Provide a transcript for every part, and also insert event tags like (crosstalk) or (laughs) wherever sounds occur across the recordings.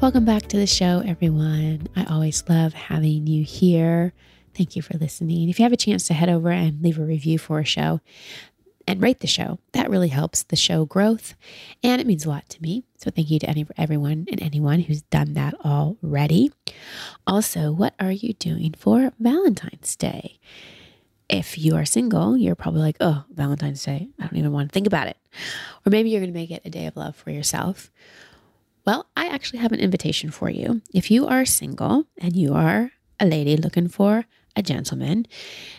Welcome back to the show, everyone. I always love having you here. Thank you for listening. If you have a chance to head over and leave a review for a show, and rate the show. That really helps the show growth and it means a lot to me. So thank you to any, everyone and anyone who's done that already. Also, what are you doing for Valentine's Day? If you are single, you're probably like, oh, Valentine's Day, I don't even want to think about it. Or maybe you're going to make it a day of love for yourself. Well, I actually have an invitation for you. If you are single and you are a lady looking for a gentleman,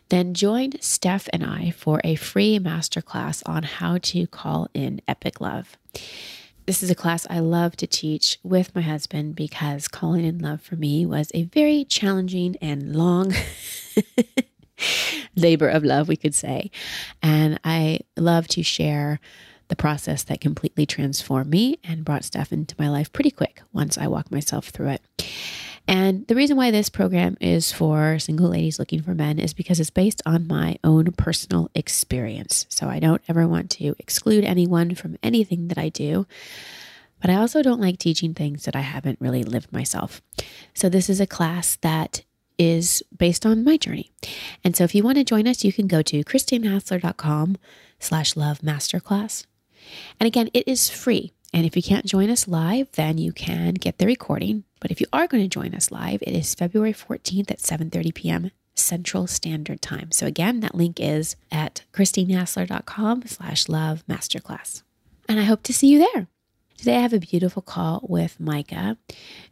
then join Steph and I for a free masterclass on how to call in epic love. This is a class I love to teach with my husband because calling in love for me was a very challenging and long (laughs) labor of love, we could say. And I love to share the process that completely transformed me and brought Steph into my life pretty quick once I walked myself through it. And the reason why this program is for single ladies looking for men is because it's based on my own personal experience. So I don't ever want to exclude anyone from anything that I do. But I also don't like teaching things that I haven't really lived myself. So this is a class that is based on my journey. And so if you want to join us, you can go to christinehassler.com slash love masterclass. And again, it is free. And if you can't join us live, then you can get the recording. But if you are going to join us live, it is February 14th at 7:30 p.m. Central Standard Time. So again, that link is at christinehassler.com slash love masterclass. And I hope to see you there. Today I have a beautiful call with Micah,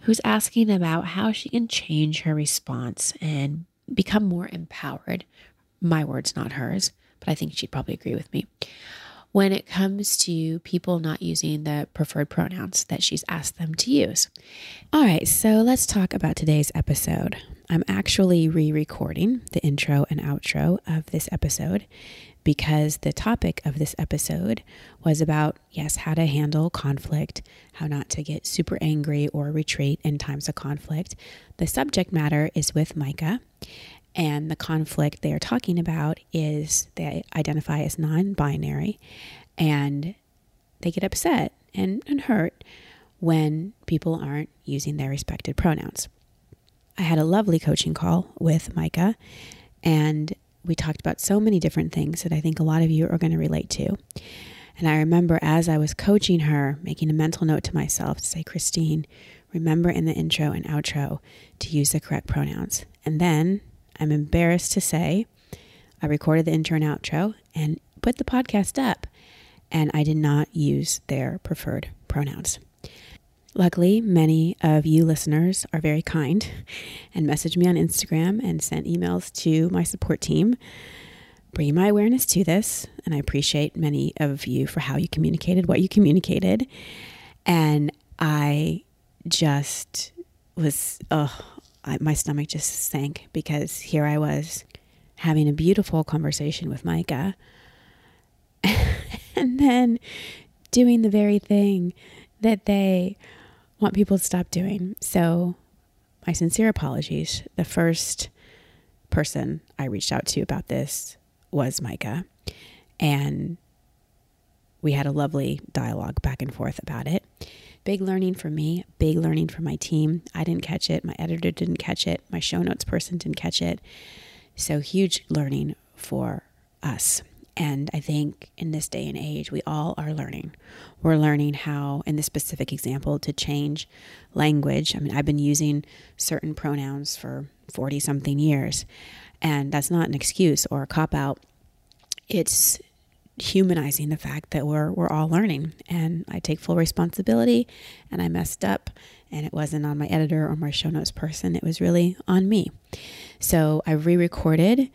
who's asking about how she can change her response and become more empowered. My words, not hers, but I think she'd probably agree with me when it comes to people not using the preferred pronouns that she's asked them to use. All right, so let's talk about today's episode. I'm actually re recording the intro and outro of this episode because the topic of this episode was about, yes, how to handle conflict, how not to get super angry or retreat in times of conflict. The subject matter is with Micah. And the conflict they are talking about is they identify as non binary and they get upset and, and hurt when people aren't using their respected pronouns. I had a lovely coaching call with Micah and we talked about so many different things that I think a lot of you are going to relate to. And I remember as I was coaching her, making a mental note to myself to say, Christine, remember in the intro and outro to use the correct pronouns. And then I'm embarrassed to say I recorded the intro and outro and put the podcast up, and I did not use their preferred pronouns. Luckily, many of you listeners are very kind (laughs) and messaged me on Instagram and sent emails to my support team, bringing my awareness to this. And I appreciate many of you for how you communicated what you communicated. And I just was, oh, I, my stomach just sank because here I was having a beautiful conversation with Micah (laughs) and then doing the very thing that they want people to stop doing. So, my sincere apologies. The first person I reached out to about this was Micah. And we had a lovely dialogue back and forth about it. Big learning for me, big learning for my team. I didn't catch it. My editor didn't catch it. My show notes person didn't catch it. So huge learning for us. And I think in this day and age, we all are learning. We're learning how, in this specific example, to change language. I mean, I've been using certain pronouns for 40 something years, and that's not an excuse or a cop out. It's humanizing the fact that we're we're all learning and I take full responsibility and I messed up and it wasn't on my editor or my show notes person it was really on me. So I re-recorded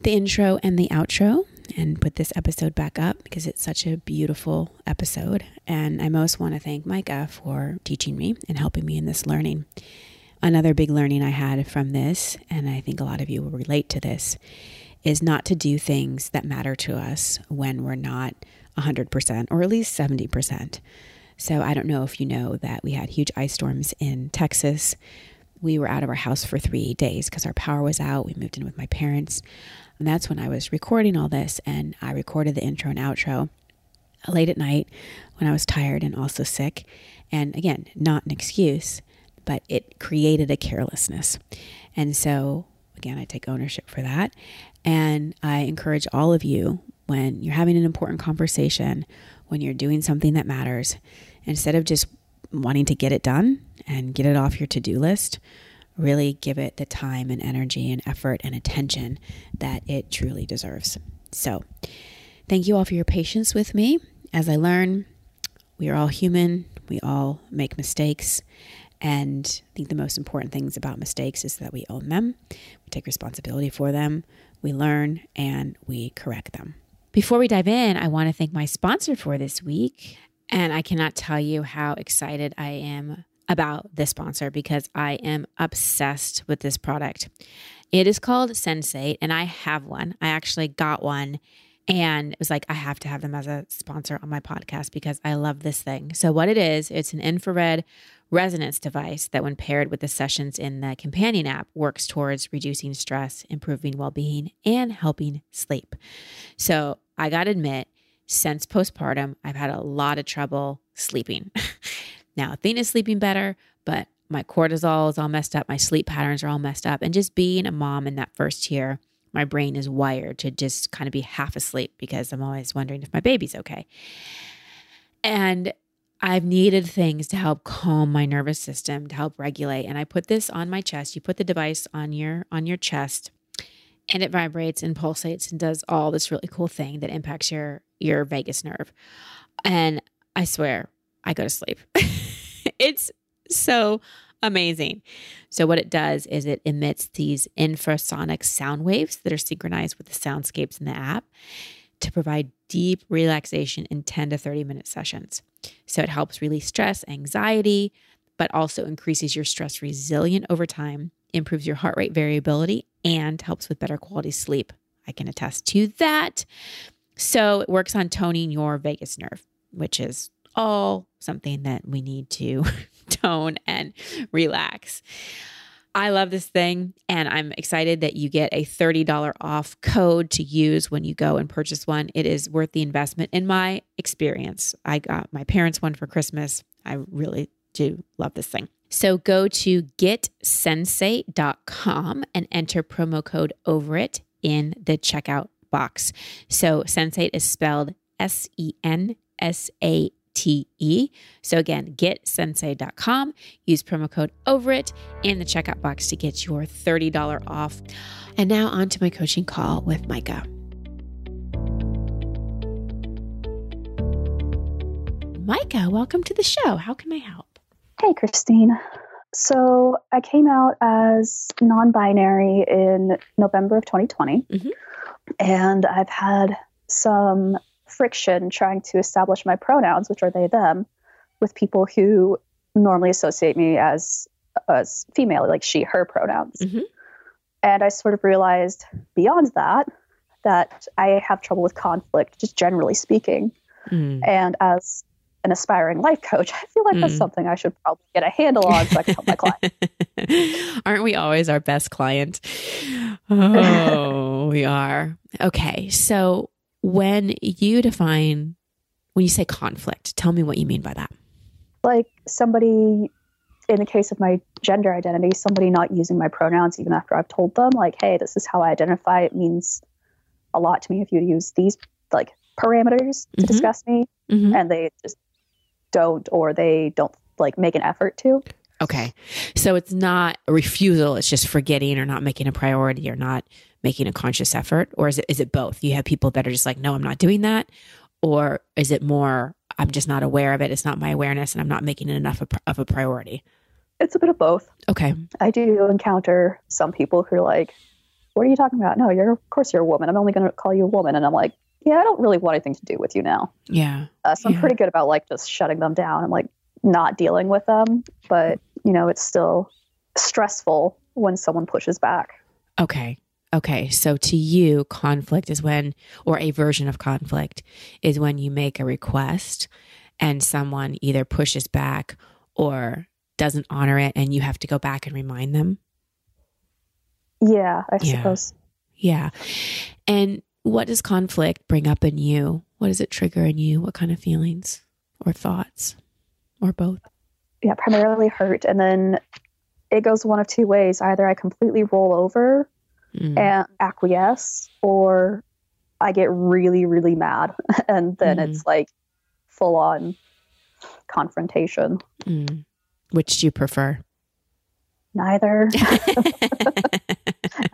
the intro and the outro and put this episode back up because it's such a beautiful episode. And I most want to thank Micah for teaching me and helping me in this learning. Another big learning I had from this, and I think a lot of you will relate to this, is not to do things that matter to us when we're not 100% or at least 70%. So I don't know if you know that we had huge ice storms in Texas. We were out of our house for three days because our power was out. We moved in with my parents. And that's when I was recording all this. And I recorded the intro and outro late at night when I was tired and also sick. And again, not an excuse, but it created a carelessness. And so, again, I take ownership for that. And I encourage all of you when you're having an important conversation, when you're doing something that matters, instead of just wanting to get it done and get it off your to do list, really give it the time and energy and effort and attention that it truly deserves. So, thank you all for your patience with me as I learn. We are all human, we all make mistakes. And I think the most important things about mistakes is that we own them, we take responsibility for them, we learn, and we correct them. Before we dive in, I want to thank my sponsor for this week. And I cannot tell you how excited I am about this sponsor because I am obsessed with this product. It is called Sensate, and I have one. I actually got one and it was like, I have to have them as a sponsor on my podcast because I love this thing. So, what it is, it's an infrared resonance device that, when paired with the sessions in the companion app, works towards reducing stress, improving well being, and helping sleep. So, I got to admit, since postpartum, I've had a lot of trouble sleeping. (laughs) now, Athena's sleeping better, but my cortisol is all messed up. My sleep patterns are all messed up. And just being a mom in that first year, my brain is wired to just kind of be half asleep because I'm always wondering if my baby's okay. And I've needed things to help calm my nervous system, to help regulate. And I put this on my chest. You put the device on your on your chest and it vibrates and pulsates and does all this really cool thing that impacts your your vagus nerve. And I swear, I go to sleep. (laughs) it's so amazing. So, what it does is it emits these infrasonic sound waves that are synchronized with the soundscapes in the app to provide deep relaxation in 10 to 30 minute sessions. So, it helps release stress, anxiety, but also increases your stress resilient over time, improves your heart rate variability, and helps with better quality sleep. I can attest to that. So, it works on toning your vagus nerve, which is all something that we need to (laughs) tone and relax. I love this thing and I'm excited that you get a $30 off code to use when you go and purchase one. It is worth the investment in my experience. I got my parents one for Christmas. I really do love this thing. So go to getsensate.com and enter promo code over it in the checkout box. So Sensate is spelled S E N S A T E. So again, getsensate.com, use promo code over it in the checkout box to get your $30 off. And now on to my coaching call with Micah. Micah, welcome to the show. How can I help? Hey, Christine. So I came out as non binary in November of 2020. Mm-hmm. And I've had some friction trying to establish my pronouns, which are they, them, with people who normally associate me as as female, like she, her pronouns. Mm-hmm. And I sort of realized beyond that that I have trouble with conflict, just generally speaking. Mm. And as an aspiring life coach, I feel like mm. that's something I should probably get a handle on so I can help my client. (laughs) Aren't we always our best client? Oh, we are. Okay. So when you define, when you say conflict, tell me what you mean by that. Like somebody, in the case of my gender identity, somebody not using my pronouns even after I've told them, like, hey, this is how I identify. It means a lot to me if you use these like parameters to mm-hmm. discuss me, mm-hmm. and they just don't, or they don't like make an effort to. Okay. So it's not a refusal, it's just forgetting or not making a priority or not making a conscious effort? Or is it is it both? You have people that are just like, no, I'm not doing that? Or is it more, I'm just not aware of it, it's not my awareness and I'm not making it enough of, of a priority? It's a bit of both. Okay. I do encounter some people who are like, what are you talking about? No, you're, of course, you're a woman. I'm only going to call you a woman. And I'm like, yeah, I don't really want anything to do with you now. Yeah. Uh, so I'm Yeah. pretty good about like just shutting them down and like not dealing with them. But, you know, it's still stressful when someone pushes back. Okay. Okay. So to you, conflict is when, or a version of conflict is when you make a request and someone either pushes back or doesn't honor it and you have to go back and remind them. Yeah, I Yeah. suppose. Yeah. And what does conflict bring up in you? What does it trigger in you? What kind of feelings or thoughts or both? Yeah, primarily hurt. And then it goes one of two ways. Either I completely roll over Mm. and acquiesce, or I get really, really mad. (laughs) And then Mhm. it's like full on confrontation. Mm. Which do you prefer? Neither. (laughs)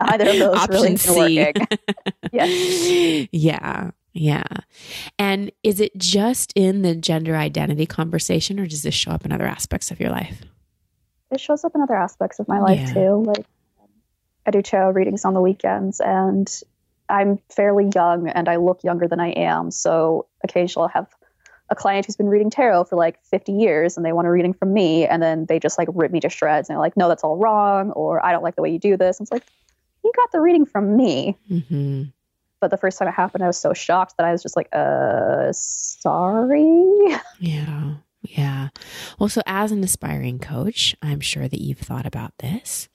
Either of those Option really C. working. (laughs) Yes. Yeah. Yeah. And is it just in the gender identity conversation or does this show up in other aspects of your life? It shows up in other aspects of my life Yeah. too. Like I do tarot readings on the weekends and I'm fairly young and I look younger than I am. So occasionally I'll have a client who's been reading tarot for like 50 years and they want a reading from me and then they just like rip me to shreds and they're like, no, that's all wrong, or I don't like the way you do this. And it's like, you got the reading from me. hmm But the first time it happened, I was so shocked that I was just like, uh, sorry. Yeah. Yeah. Well, so as an aspiring coach, I'm sure that you've thought about this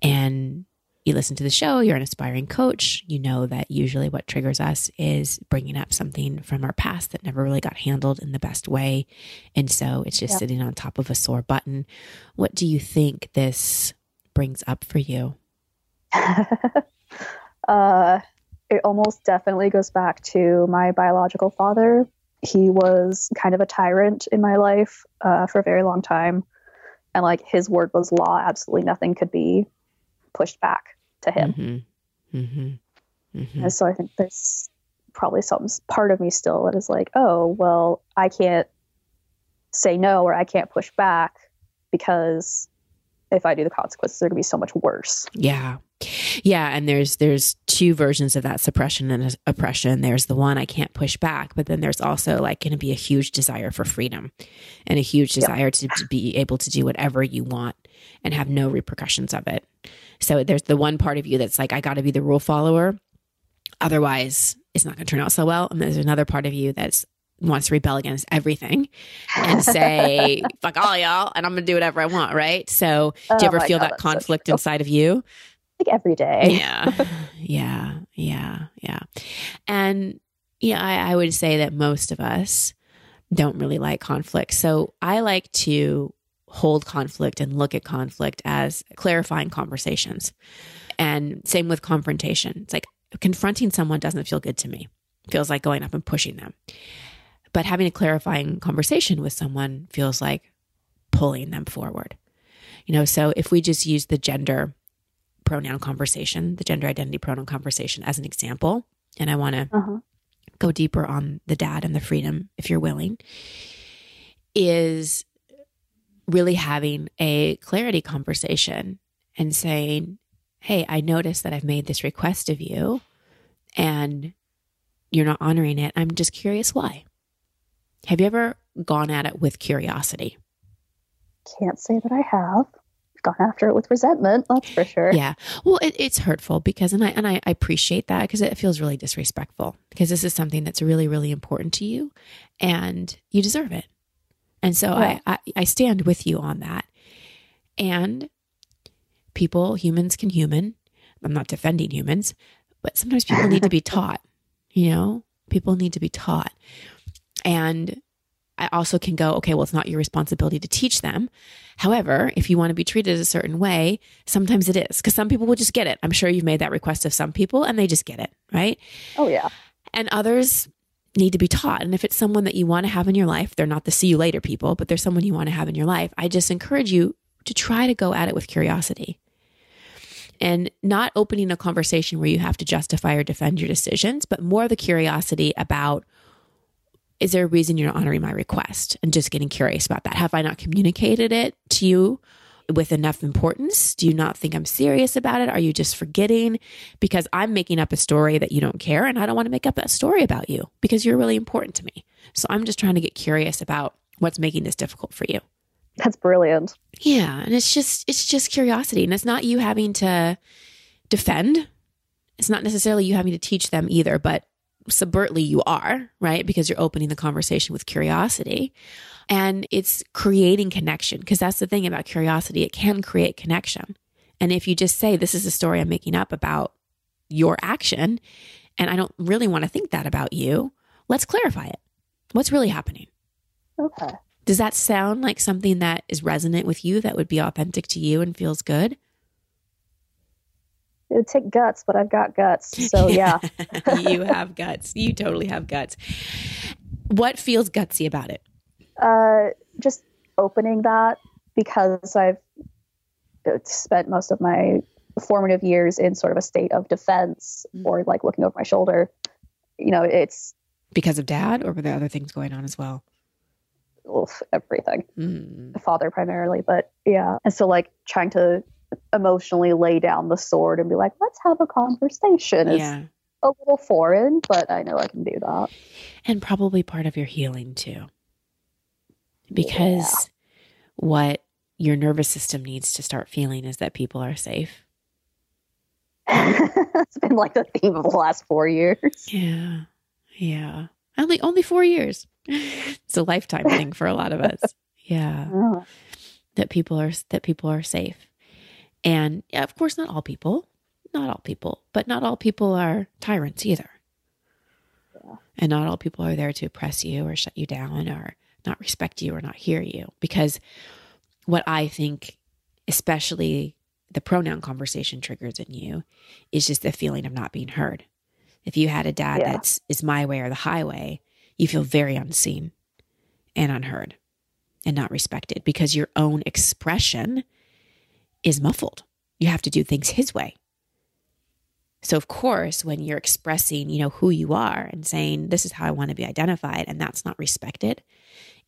and you listen to the show, you're an aspiring coach. You know that usually what triggers us is bringing up something from our past that never really got handled in the best way. And so it's just Yeah. sitting on top of a sore button. What do you think this brings up for you? (laughs) uh, it almost definitely goes back to my biological father. He was kind of a tyrant in my life uh, for a very long time. And like his word was law. Absolutely nothing could be pushed back to him. Mm-hmm. Mm-hmm. Mm-hmm. And so I think there's probably some part of me still that is like, oh, well, I can't say no or I can't push back because if I do the consequences, they're going to be so much worse. Yeah. Yeah, and there's there's two versions of that suppression and oppression. There's the one I can't push back, but then there's also like going to be a huge desire for freedom and a huge Yeah. desire to, to be able to do whatever you want and have no repercussions of it. So there's the one part of you that's like I got to be the rule follower, otherwise it's not going to turn out so well. And there's another part of you that's wants to rebel against everything and (laughs) say fuck all y'all and I'm going to do whatever I want, right? So do Oh you ever feel God, that that's so conflict inside of you? like every day. yeah (laughs) yeah yeah yeah and yeah I, I would say that most of us don't really like conflict so i like to hold conflict and look at conflict as clarifying conversations and same with confrontation it's like confronting someone doesn't feel good to me It feels like going up and pushing them but having a clarifying conversation with someone feels like pulling them forward you know so if we just use the gender pronoun conversation, the gender identity pronoun conversation as an example. And I want to Uh-huh. go deeper on the dad and the freedom, if you're willing, is really having a clarity conversation and saying, Hey, I noticed that I've made this request of you and you're not honoring it. I'm just curious why. Have you ever gone at it with curiosity? Can't say that I have. Gone after it with resentment, that's for sure. Yeah. Well, it, it's hurtful because, and I and I, I appreciate that because it feels really disrespectful because this is something that's really really important to you, and you deserve it. And so. I, I I stand with you on that. And people, humans can human. I'm not defending humans, but sometimes people need to be (laughs) taught. You know, people need to be taught, and I also can go, okay, well, it's not your responsibility to teach them. However, if you want to be treated a certain way, sometimes it is because some people will just get it. I'm sure you've made that request of some people and they just get it, right? Oh yeah. And others need to be taught. And if it's someone that you want to have in your life, they're not the see you later people, but they're someone you want to have in your life, I just encourage you to try to go at it with curiosity and not opening a conversation where you have to justify or defend your decisions, but more the curiosity about is there a reason you're not honoring my request and just getting curious about that? Have I not communicated it to you with enough importance? Do you not think I'm serious about it? Are you just forgetting? Because I'm making up a story that you don't care, and I don't want to make up a story about you because you're really important to me. So I'm just trying to get curious about what's making this difficult for you. That's brilliant. Yeah, and it's just it's just curiosity, and it's not you having to defend. It's not necessarily you having to teach them either, but subvertly you are, right? Because you're opening the conversation with curiosity. And it's creating connection because that's the thing about curiosity. It can create connection. And if you just say, This is a story I'm making up about your action, and I don't really want to think that about you, let's clarify it. What's really happening? Okay. Does that sound like something that is resonant with you that would be authentic to you and feels good? It would take guts, but I've got guts. So, (laughs) yeah. you have guts. You totally have guts. What feels gutsy about it? Uh, just opening that because I've spent most of my formative years in sort of a state of defense mm. or like looking over my shoulder. You know, it's because of dad, or were there other things going on as well? Oof, everything. Mm. Father primarily, but yeah. And so, like, trying to emotionally lay down the sword and be like, let's have a conversation is yeah. a little foreign, but I know I can do that. And probably part of your healing too. Because yeah. what your nervous system needs to start feeling is that people are safe. (laughs) it's been like the theme of the last four years. Yeah. Yeah. Only only four years. (laughs) It's a lifetime thing for a lot of us. (laughs) Yeah. Oh. That people are that people are safe. And yeah, of course not all people. Not all people, but not all people are tyrants either. Yeah. And not all people are there to oppress you or shut you down or not respect you or not hear you. Because what I think, especially the pronoun conversation triggers in you, is just the feeling of not being heard. If you had a dad yeah. that's is my way or the highway, you feel very unseen and unheard and not respected because your own expression is muffled. You have to do things his way. So of course, when you're expressing, you know, who you are and saying this is how I want to be identified and that's not respected,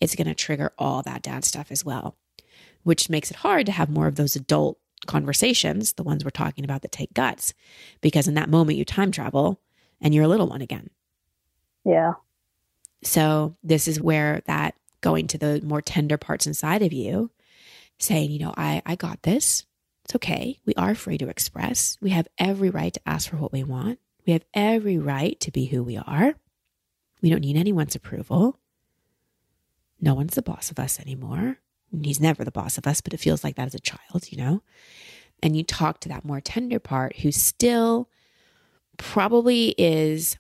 it's going to trigger all that dad stuff as well, which makes it hard to have more of those adult conversations, the ones we're talking about that take guts, because in that moment you time travel and you're a little one again. Yeah. So this is where that going to the more tender parts inside of you, saying, you know, I, I got this. It's okay. We are free to express. We have every right to ask for what we want. We have every right to be who we are. We don't need anyone's approval. No one's the boss of us anymore. He's never the boss of us, but it feels like that as a child, you know? And you talk to that more tender part who still probably is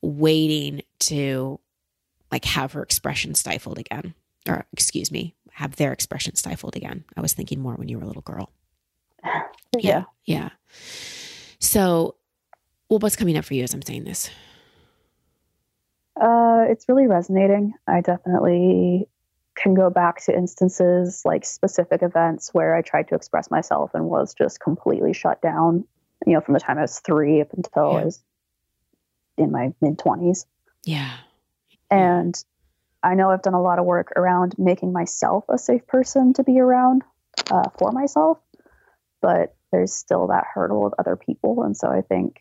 waiting to like have her expression stifled again or excuse me have their expression stifled again i was thinking more when you were a little girl (sighs) yeah yeah, yeah. so well what's coming up for you as i'm saying this uh it's really resonating i definitely can go back to instances like specific events where i tried to express myself and was just completely shut down you know, from the time I was three up until yeah. I was in my mid 20s. Yeah. And I know I've done a lot of work around making myself a safe person to be around uh, for myself, but there's still that hurdle of other people. And so I think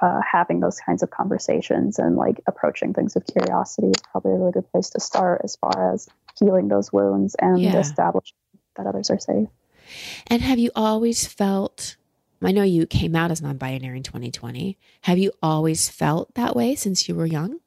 uh, having those kinds of conversations and like approaching things with curiosity is probably a really good place to start as far as healing those wounds and yeah. establishing that others are safe. And have you always felt I know you came out as non binary in 2020. Have you always felt that way since you were young?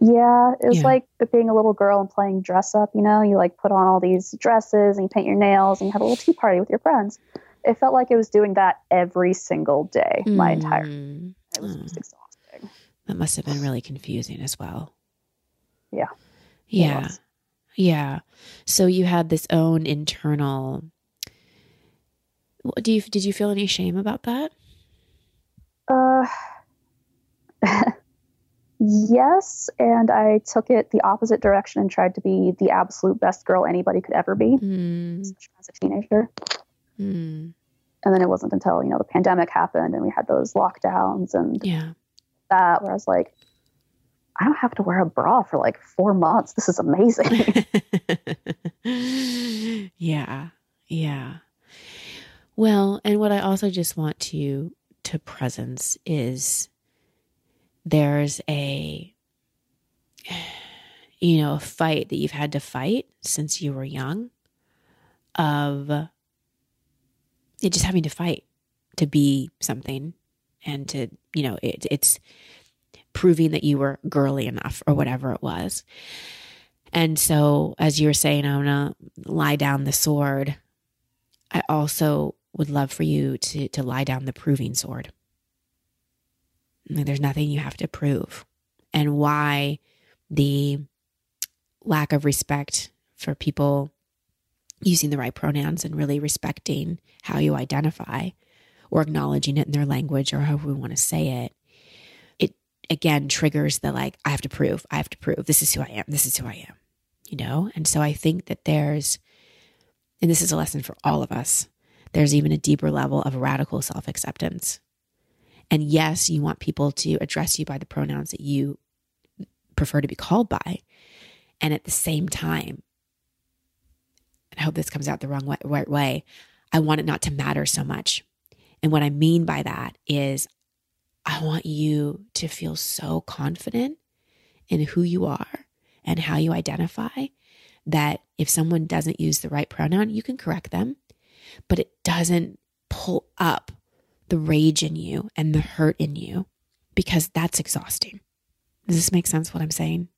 Yeah, it was yeah. like being a little girl and playing dress up, you know, you like put on all these dresses and you paint your nails and you have a little tea party with your friends. It felt like it was doing that every single day, mm. my entire. Mm. It was just exhausting. That must have been really confusing as well. Yeah. Yeah. Yeah. So you had this own internal do you did you feel any shame about that? Uh, (laughs) yes, and I took it the opposite direction and tried to be the absolute best girl anybody could ever be mm. as a teenager. Mm. And then it wasn't until you know the pandemic happened and we had those lockdowns and yeah. that where I was like, I don't have to wear a bra for like four months. This is amazing. (laughs) yeah, yeah. Well, and what I also just want to to presence is there's a you know, a fight that you've had to fight since you were young of it just having to fight to be something and to, you know, it, it's proving that you were girly enough or whatever it was. And so, as you were saying, I'm to lie down the sword. I also would love for you to, to lie down the proving sword. Like, there's nothing you have to prove. And why the lack of respect for people using the right pronouns and really respecting how you identify or acknowledging it in their language or however we want to say it, it again triggers the like, I have to prove, I have to prove this is who I am, this is who I am, you know? And so I think that there's, and this is a lesson for all of us, there's even a deeper level of radical self acceptance. And yes, you want people to address you by the pronouns that you prefer to be called by. And at the same time, and I hope this comes out the wrong way, right way, I want it not to matter so much. And what I mean by that is, I want you to feel so confident in who you are and how you identify that if someone doesn't use the right pronoun, you can correct them, but it doesn't pull up the rage in you and the hurt in you because that's exhausting. Does this make sense what I'm saying?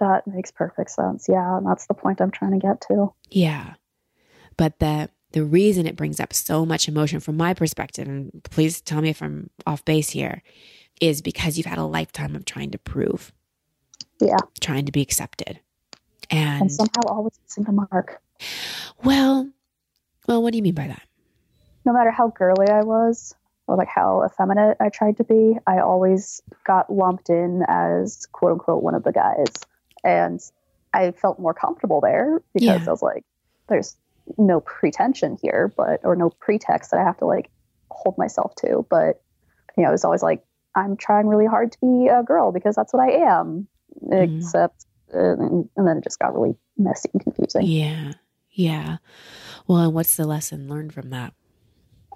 That makes perfect sense. Yeah, and that's the point I'm trying to get to. Yeah. But the the reason it brings up so much emotion from my perspective, and please tell me if I'm off base here, is because you've had a lifetime of trying to prove. Yeah. Trying to be accepted. And, and somehow always missing the mark. Well, well, what do you mean by that? No matter how girly I was, or like how effeminate I tried to be, I always got lumped in as quote unquote one of the guys. And I felt more comfortable there because yeah. I was like, there's no pretension here, but, or no pretext that I have to like hold myself to. But, you know, it was always like, I'm trying really hard to be a girl because that's what I am. Mm. Except, and, and then it just got really messy and confusing. Yeah. Yeah. Well, and what's the lesson learned from that?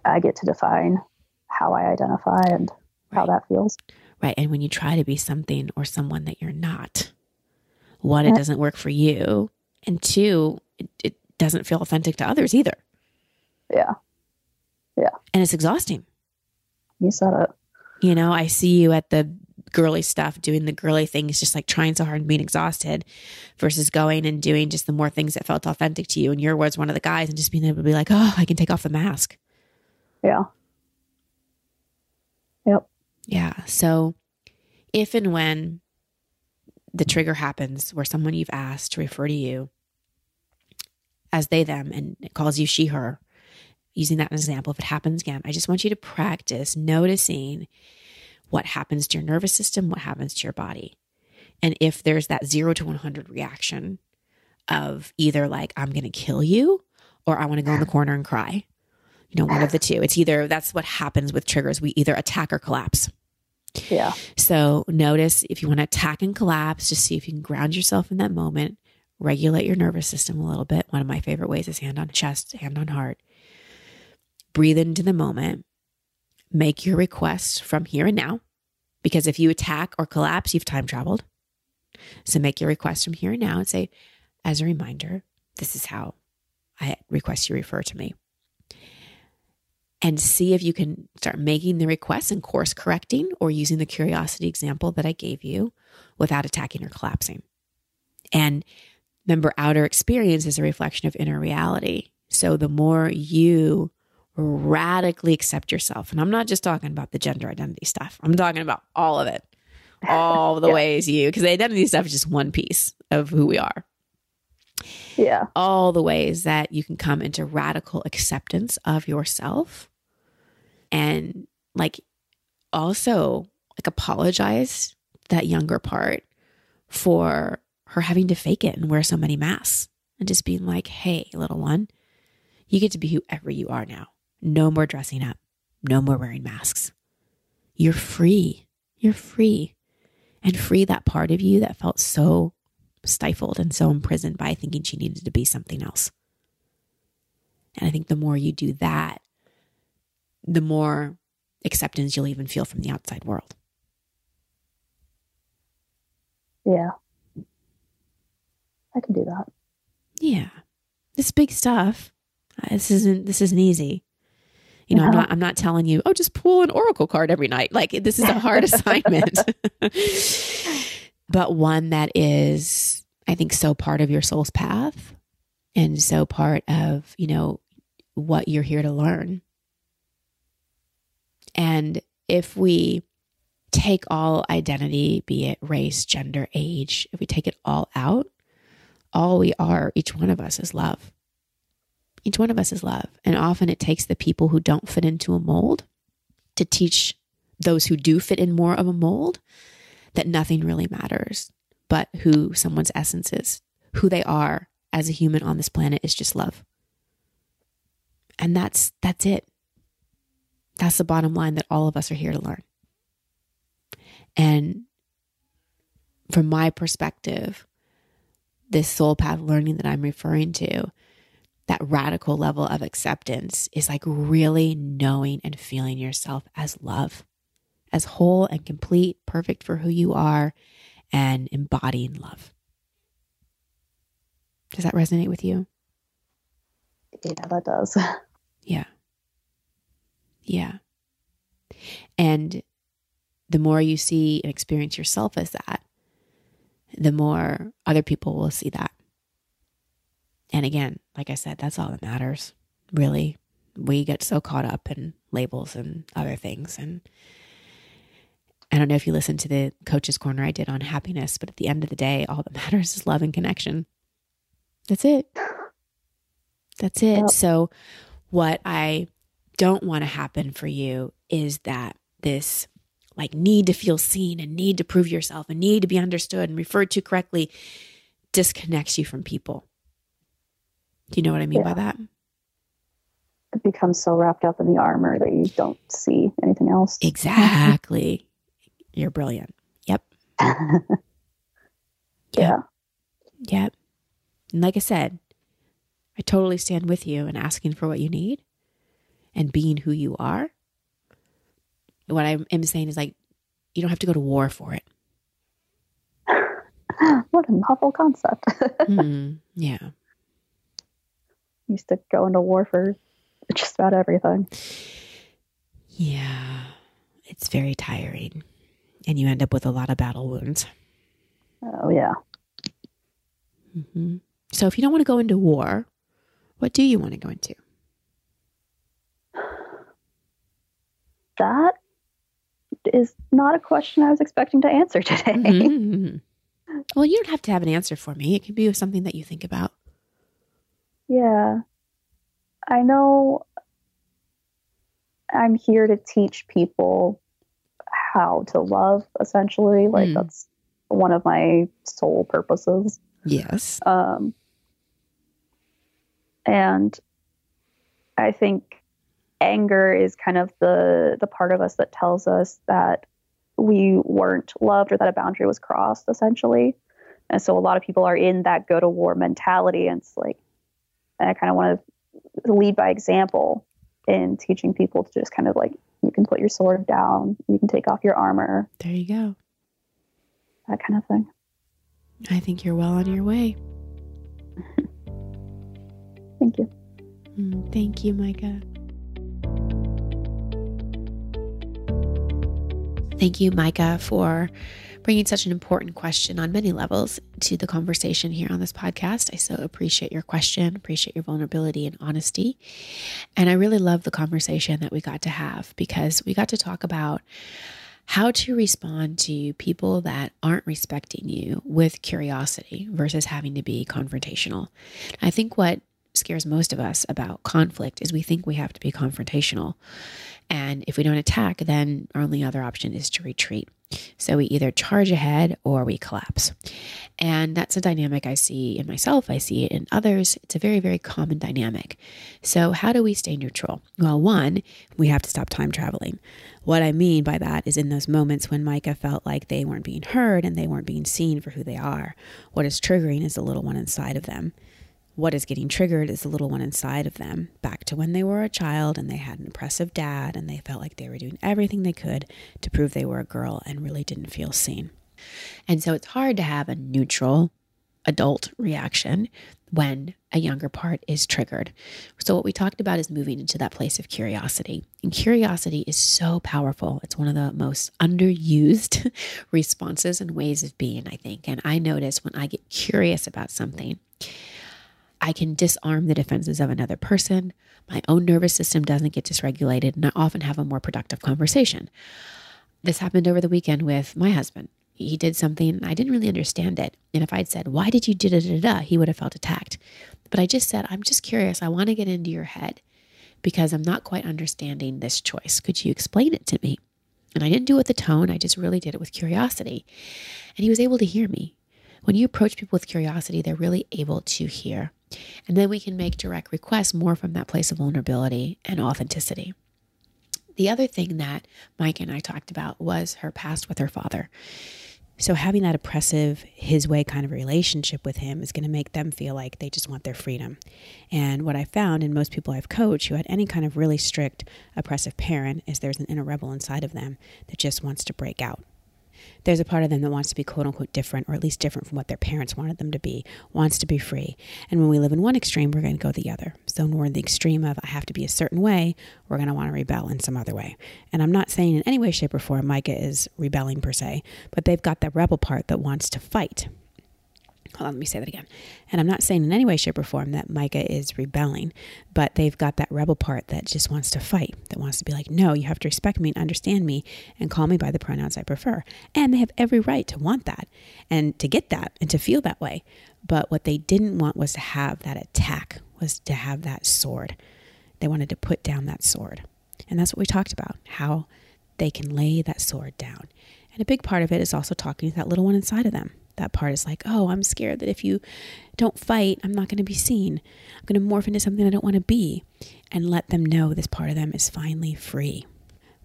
I get to define how I identify and right. how that feels. Right. And when you try to be something or someone that you're not, one, it doesn't work for you. And two, it, it doesn't feel authentic to others either. Yeah. Yeah. And it's exhausting. You said it. You know, I see you at the girly stuff, doing the girly things, just like trying so hard and being exhausted versus going and doing just the more things that felt authentic to you. And your words, one of the guys, and just being able to be like, oh, I can take off the mask. Yeah. Yep. Yeah. So if and when the trigger happens where someone you've asked to refer to you as they, them, and it calls you she, her, using that as an example, if it happens again, I just want you to practice noticing what happens to your nervous system, what happens to your body. And if there's that zero to 100 reaction of either like, I'm going to kill you, or I want to go in the corner and cry, you know, one of the two. It's either that's what happens with triggers. We either attack or collapse. Yeah. So notice if you want to attack and collapse, just see if you can ground yourself in that moment, regulate your nervous system a little bit. One of my favorite ways is hand on chest, hand on heart. Breathe into the moment. Make your request from here and now. Because if you attack or collapse, you've time traveled. So make your request from here and now and say, as a reminder, this is how I request you refer to me and see if you can start making the requests and course correcting or using the curiosity example that I gave you without attacking or collapsing. And remember, outer experience is a reflection of inner reality. So the more you radically accept yourself, and I'm not just talking about the gender identity stuff, I'm talking about all of it, (laughs) all the yeah. ways you, because the identity stuff is just one piece of who we are. Yeah. All the ways that you can come into radical acceptance of yourself and like also like apologize that younger part for her having to fake it and wear so many masks and just being like, hey, little one, you get to be whoever you are now. No more dressing up, no more wearing masks. You're free. You're free. And free that part of you that felt so stifled and so imprisoned by thinking she needed to be something else. And I think the more you do that, the more acceptance you'll even feel from the outside world. Yeah. I can do that. Yeah. This big stuff. Uh, This isn't this isn't easy. You know, I'm not I'm not telling you, oh, just pull an oracle card every night. Like this is a hard (laughs) assignment. (laughs) but one that is, I think, so part of your soul's path and so part of, you know, what you're here to learn. And if we take all identity, be it race, gender, age, if we take it all out, all we are, each one of us is love. Each one of us is love. And often it takes the people who don't fit into a mold to teach those who do fit in more of a mold that nothing really matters, but who someone's essence is, who they are as a human on this planet is just love. And that's that's it. That's the bottom line that all of us are here to learn. And from my perspective, this soul path learning that I'm referring to, that radical level of acceptance is like really knowing and feeling yourself as love, as whole and complete, perfect for who you are, and embodying love. Does that resonate with you? Yeah, that does. (laughs) Yeah. Yeah. And the more you see and experience yourself as that, the more other people will see that. And again, like I said, that's all that matters. Really, we get so caught up in labels and other things. And I don't know if you listened to the coach's corner I did on happiness, but at the end of the day, all that (laughs) matters is love and connection. That's it. That's it. Yep. So, what I don't want to happen for you is that this like need to feel seen and need to prove yourself and need to be understood and referred to correctly disconnects you from people. Do you know what I mean by that? it becomes so wrapped up in the armor that you don't see anything else. Exactly. You're brilliant. Yep. (laughs) yeah. Yep. And like I said, I totally stand with you in asking for what you need and being who you are. What I am saying is like, you don't have to go to war for it. (laughs) what a novel concept. (laughs) Hmm. yeah. Used to go into war for just about everything. Yeah. It's very tiring. And you end up with a lot of battle wounds. Oh yeah. hmm So if you don't want to go into war, what do you want to go into? That is not a question I was expecting to answer today. Mhm. (laughs) Well, you don't have to have an answer for me. It can be something that you think about. Yeah. I know I'm here to teach people how to love, essentially. Like, Mm. that's one of my sole purposes. Yes. Um, and I think anger is kind of the the part of us that tells us that we weren't loved or that a boundary was crossed, essentially. And so a lot of people are in that go to war mentality, and it's like, and I kind of want to lead by example in teaching people to just kind of like you can put your sword down, you can take off your armor, There you go. that kind of thing. I think you're well on your way. Thank you. Mm, thank you, Micah. Thank you, Micah, for bringing such an important question on many levels to the conversation here on this podcast. I so appreciate your question, appreciate your vulnerability and honesty. And I really love the conversation that we got to have because we got to talk about how to respond to people that aren't respecting you with curiosity versus having to be confrontational. I think what scares most of us about conflict is we think we have to be confrontational. And if we don't attack, then our only other option is to retreat. So we either charge ahead or we collapse. And that's a dynamic I see in myself. I see it in others. It's a very, very common dynamic. So, how do we stay neutral? Well, one, we have to stop time traveling. What I mean by that is in those moments when Micah felt like they weren't being heard and they weren't being seen for who they are, what is triggering is the little one inside of them what is getting triggered is the little one inside of them back to when they were a child and they had an oppressive dad and they felt like they were doing everything they could to prove they were a girl and really didn't feel seen. And so it's hard to have a neutral adult reaction when a younger part is triggered. So, what we talked about is moving into that place of curiosity. And curiosity is so powerful. It's one of the most underused (laughs) responses and ways of being, I think. And I notice when I get curious about something, I can disarm the defenses of another person. My own nervous system doesn't get dysregulated, and I often have a more productive conversation. This happened over the weekend with my husband. He did something, I didn't really understand it. And if I'd said, Why did you do da da da? he would have felt attacked. But I just said, I'm just curious. I want to get into your head because I'm not quite understanding this choice. Could you explain it to me? And I didn't do it with a tone, I just really did it with curiosity. And he was able to hear me. When you approach people with curiosity, they're really able to hear. And then we can make direct requests more from that place of vulnerability and authenticity. The other thing that Micah and I talked about was her past with her father. So, having that oppressive, his way kind of relationship with him is going to make them feel like they just want their freedom. And what I found in most people I've coached who had any kind of really strict, oppressive parent is there's an inner rebel inside of them that just wants to break out there's a part of them that wants to be quote unquote different, or at least different from what their parents wanted them to be, wants to be free. And when we live in one extreme, we're going to go the other. So when we're in the extreme of I have to be a certain way, we're going to want to rebel in some other way. And I'm not saying in any way, shape, or form Micah is rebelling per se, but they've got that rebel part that wants to fight hold on, let me say that again. And I'm not saying in any way, shape, or form that Micah is rebelling, but they've got that rebel part that just wants to fight, that wants to be like, no, you have to respect me and understand me and call me by the pronouns I prefer. And they have every right to want that and to get that and to feel that way. But what they didn't want was to have that attack, was to have that sword. They wanted to put down that sword. And that's what we talked about, how they can lay that sword down. And a big part of it is also talking to that little one inside of them that part is like, oh, I'm scared that if you don't fight, I'm not going to be seen. I'm going to morph into something I don't want to be. And let them know this part of them is finally free.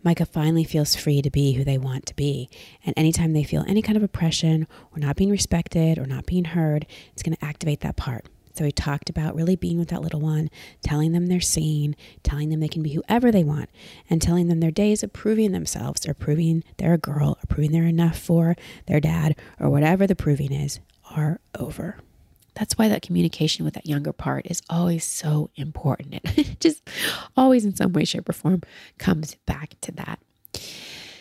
Micah finally feels free to be who they want to be. And anytime they feel any kind of oppression or not being respected or not being heard, it's going to activate that part. So he talked about really being with that little one, telling them they're seen, telling them they can be whoever they want, and telling them their days of proving themselves or proving they're a girl or proving they're enough for their dad or whatever the proving is are over. That's why that communication with that younger part is always so important. (laughs) It just always, in some way, shape, or form, comes back to that.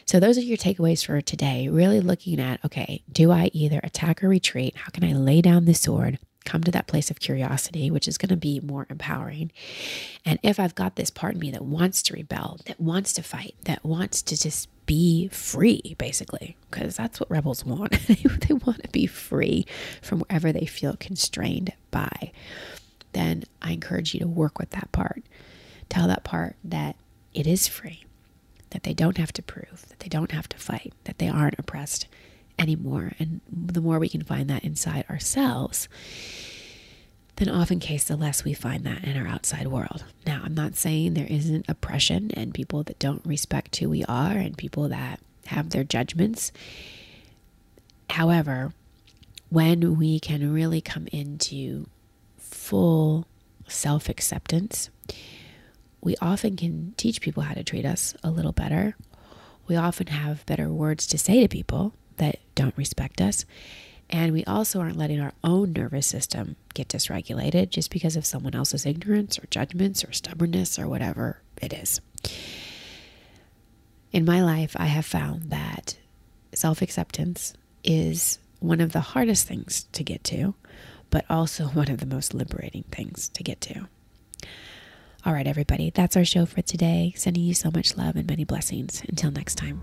So, those are your takeaways for today. Really looking at okay, do I either attack or retreat? How can I lay down the sword? Come to that place of curiosity, which is going to be more empowering. And if I've got this part of me that wants to rebel, that wants to fight, that wants to just be free, basically, because that's what rebels want. (laughs) they want to be free from wherever they feel constrained by. Then I encourage you to work with that part. Tell that part that it is free, that they don't have to prove, that they don't have to fight, that they aren't oppressed, anymore. And the more we can find that inside ourselves, then often case the less we find that in our outside world. Now, I'm not saying there isn't oppression and people that don't respect who we are and people that have their judgments. However, when we can really come into full self acceptance, we often can teach people how to treat us a little better. We often have better words to say to people that don't respect us. And we also aren't letting our own nervous system get dysregulated just because of someone else's ignorance or judgments or stubbornness or whatever it is. In my life, I have found that self acceptance is one of the hardest things to get to, but also (laughs) one of the most liberating things to get to. All right, everybody, that's our show for today. Sending you so much love and many blessings. Until next time.